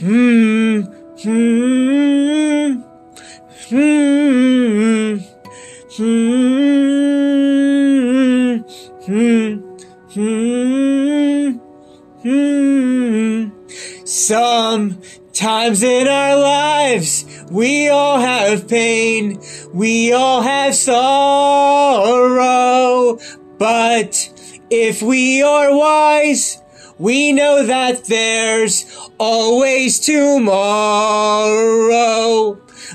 Hmm, hmm, hmm, hmm, hmm, hmm. Sometimes in our lives, we all have pain, we all have sorrow, but if we are wise, we know that there's always tomorrow.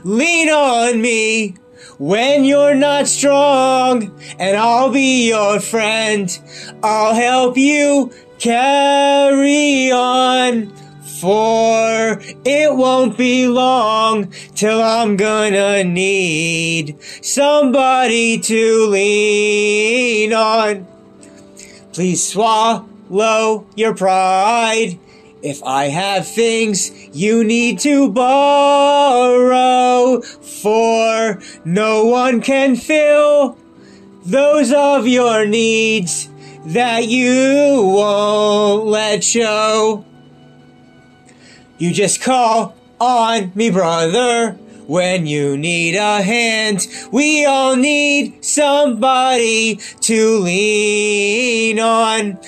Lean on me when you're not strong, and I'll be your friend. I'll help you carry on. For it won't be long till I'm gonna need somebody to lean on. Please swallow your pride. If I have things you need to borrow, for no one can fill those of your needs that you won't let show. You just call on me, brother, when you need a hand. We all need somebody to lean on.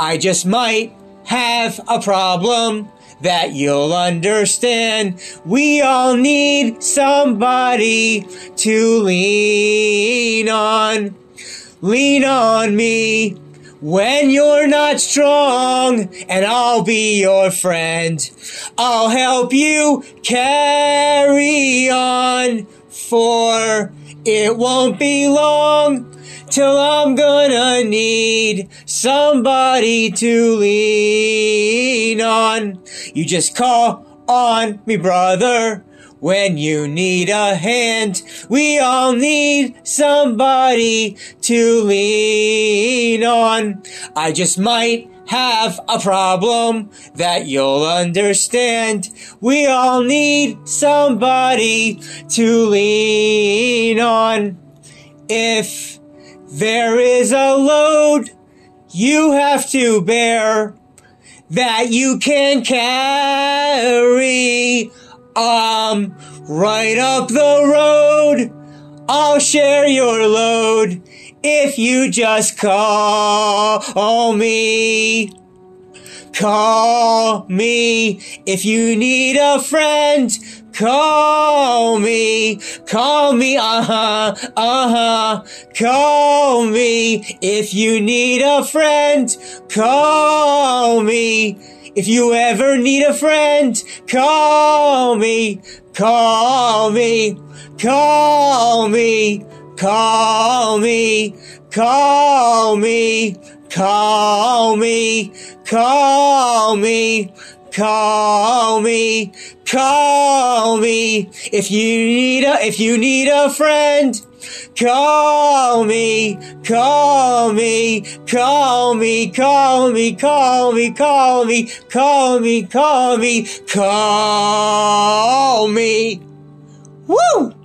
I just might have a problem that you'll understand. We all need somebody to lean on. Lean on me when you're not strong, and I'll be your friend. I'll help you carry on, for it won't be long till I'm gonna need somebody to lean on. You just call on me, brother. When you need a hand, we all need somebody to lean on. I just might have a problem that you'll understand. We all need somebody to lean on. If there is a load you have to bear that you can carry, um, right up the road. I'll share your load if you just call me. Call me if you need a friend. Call me, call me, uh-huh, uh-huh. Call me if you need a friend. Call me if you ever need a friend, call me, call me, call me, call me, call me, call me, call me, call me, call me. If you need a, if you need a friend, Call me, call me, call me, call me, call me, call me, call me, call me, call me. Woo!